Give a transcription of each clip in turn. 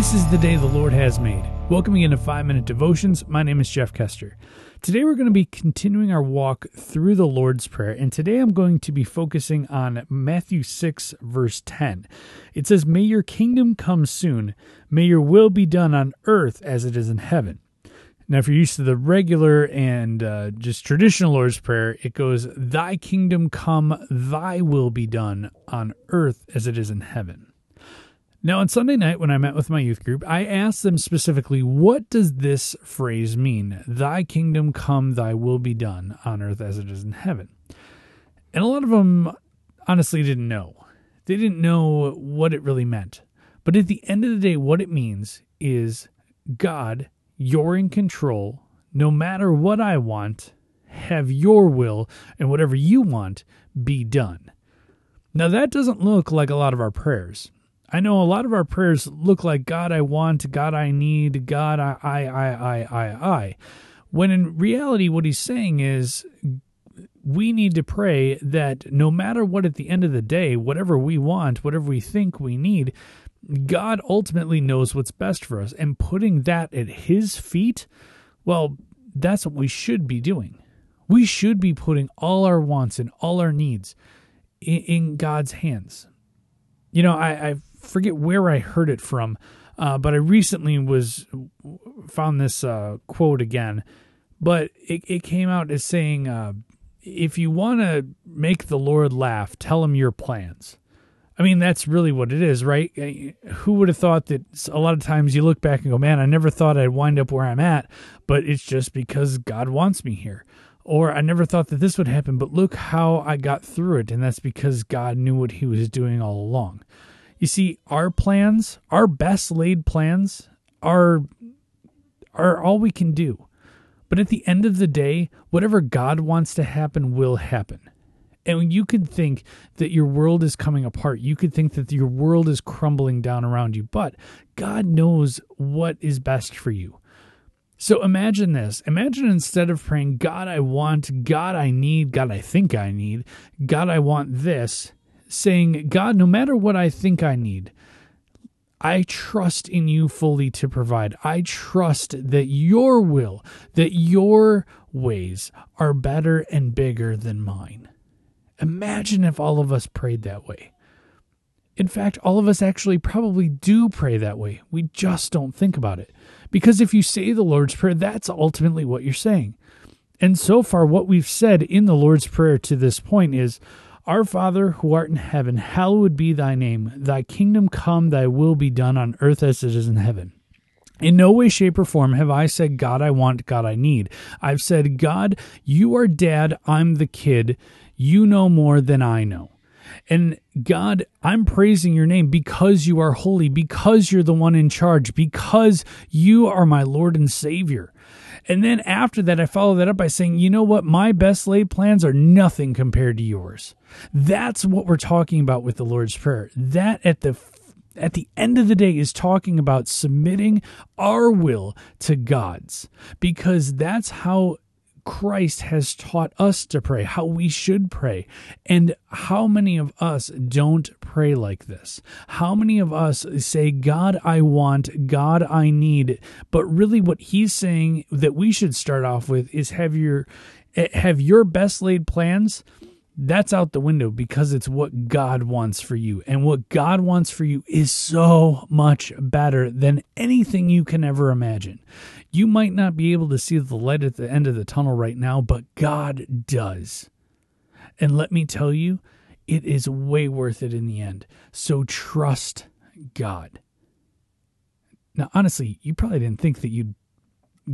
This is the day the Lord has made. Welcome again to 5 Minute Devotions. My name is Jeff Kester. Today we're going to be continuing our walk through the Lord's Prayer, and today I'm going to be focusing on Matthew 6, verse 10. It says, May your kingdom come soon, may your will be done on earth as it is in heaven. Now, if you're used to the regular and uh, just traditional Lord's Prayer, it goes, Thy kingdom come, thy will be done on earth as it is in heaven. Now, on Sunday night, when I met with my youth group, I asked them specifically, what does this phrase mean? Thy kingdom come, thy will be done on earth as it is in heaven. And a lot of them honestly didn't know. They didn't know what it really meant. But at the end of the day, what it means is God, you're in control. No matter what I want, have your will and whatever you want be done. Now, that doesn't look like a lot of our prayers. I know a lot of our prayers look like God I want, God I need, God I I I I I I. When in reality what he's saying is we need to pray that no matter what at the end of the day, whatever we want, whatever we think we need, God ultimately knows what's best for us. And putting that at his feet, well, that's what we should be doing. We should be putting all our wants and all our needs in, in God's hands. You know, I, I forget where I heard it from, uh, but I recently was found this uh, quote again. But it, it came out as saying, uh, if you want to make the Lord laugh, tell him your plans. I mean, that's really what it is, right? Who would have thought that a lot of times you look back and go, man, I never thought I'd wind up where I'm at, but it's just because God wants me here. Or I never thought that this would happen, but look how I got through it. And that's because God knew what he was doing all along. You see, our plans, our best laid plans, are are all we can do. But at the end of the day, whatever God wants to happen will happen. And you could think that your world is coming apart. You could think that your world is crumbling down around you, but God knows what is best for you. So imagine this. Imagine instead of praying, God, I want, God, I need, God, I think I need, God, I want this, saying, God, no matter what I think I need, I trust in you fully to provide. I trust that your will, that your ways are better and bigger than mine. Imagine if all of us prayed that way. In fact, all of us actually probably do pray that way. We just don't think about it. Because if you say the Lord's Prayer, that's ultimately what you're saying. And so far, what we've said in the Lord's Prayer to this point is, our Father who art in heaven, hallowed be thy name. Thy kingdom come, thy will be done on earth as it is in heaven. In no way, shape, or form have I said, God, I want, God, I need. I've said, God, you are dad, I'm the kid. You know more than I know. And God, I'm praising your name because you are holy, because you're the one in charge, because you are my Lord and Savior. And then after that, I follow that up by saying, you know what? My best laid plans are nothing compared to yours. That's what we're talking about with the Lord's Prayer. That at the at the end of the day is talking about submitting our will to God's because that's how Christ has taught us to pray, how we should pray. And how many of us don't pray like this? How many of us say, God, I want, God, I need? But really, what he's saying that we should start off with is have your eh, have your best laid plans that's out the window because it's what God wants for you. And what God wants for you is so much better than anything you can ever imagine. You might not be able to see the light at the end of the tunnel right now, but God does. And let me tell you, it is way worth it in the end. So trust God. Now, honestly, you probably didn't think that you'd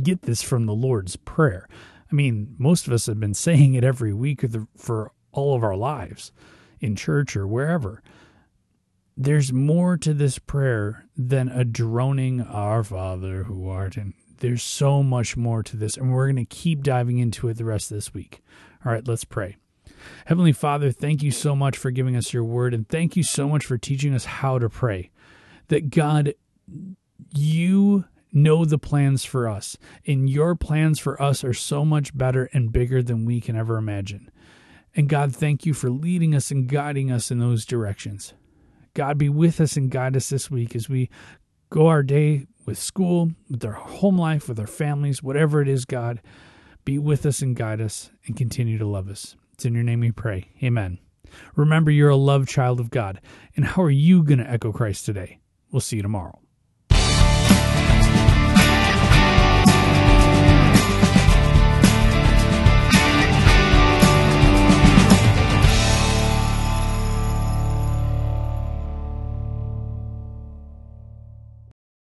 get this from the Lord's Prayer. I mean, most of us have been saying it every week for all of our lives in church or wherever. There's more to this prayer than a droning Our Father who art in. There's so much more to this, and we're going to keep diving into it the rest of this week. All right, let's pray. Heavenly Father, thank you so much for giving us your word, and thank you so much for teaching us how to pray. That God, you know the plans for us, and your plans for us are so much better and bigger than we can ever imagine. And God, thank you for leading us and guiding us in those directions. God, be with us and guide us this week as we go our day with school, with our home life, with our families, whatever it is, God. Be with us and guide us and continue to love us. It's in your name we pray. Amen. Remember, you're a loved child of God. And how are you going to echo Christ today? We'll see you tomorrow.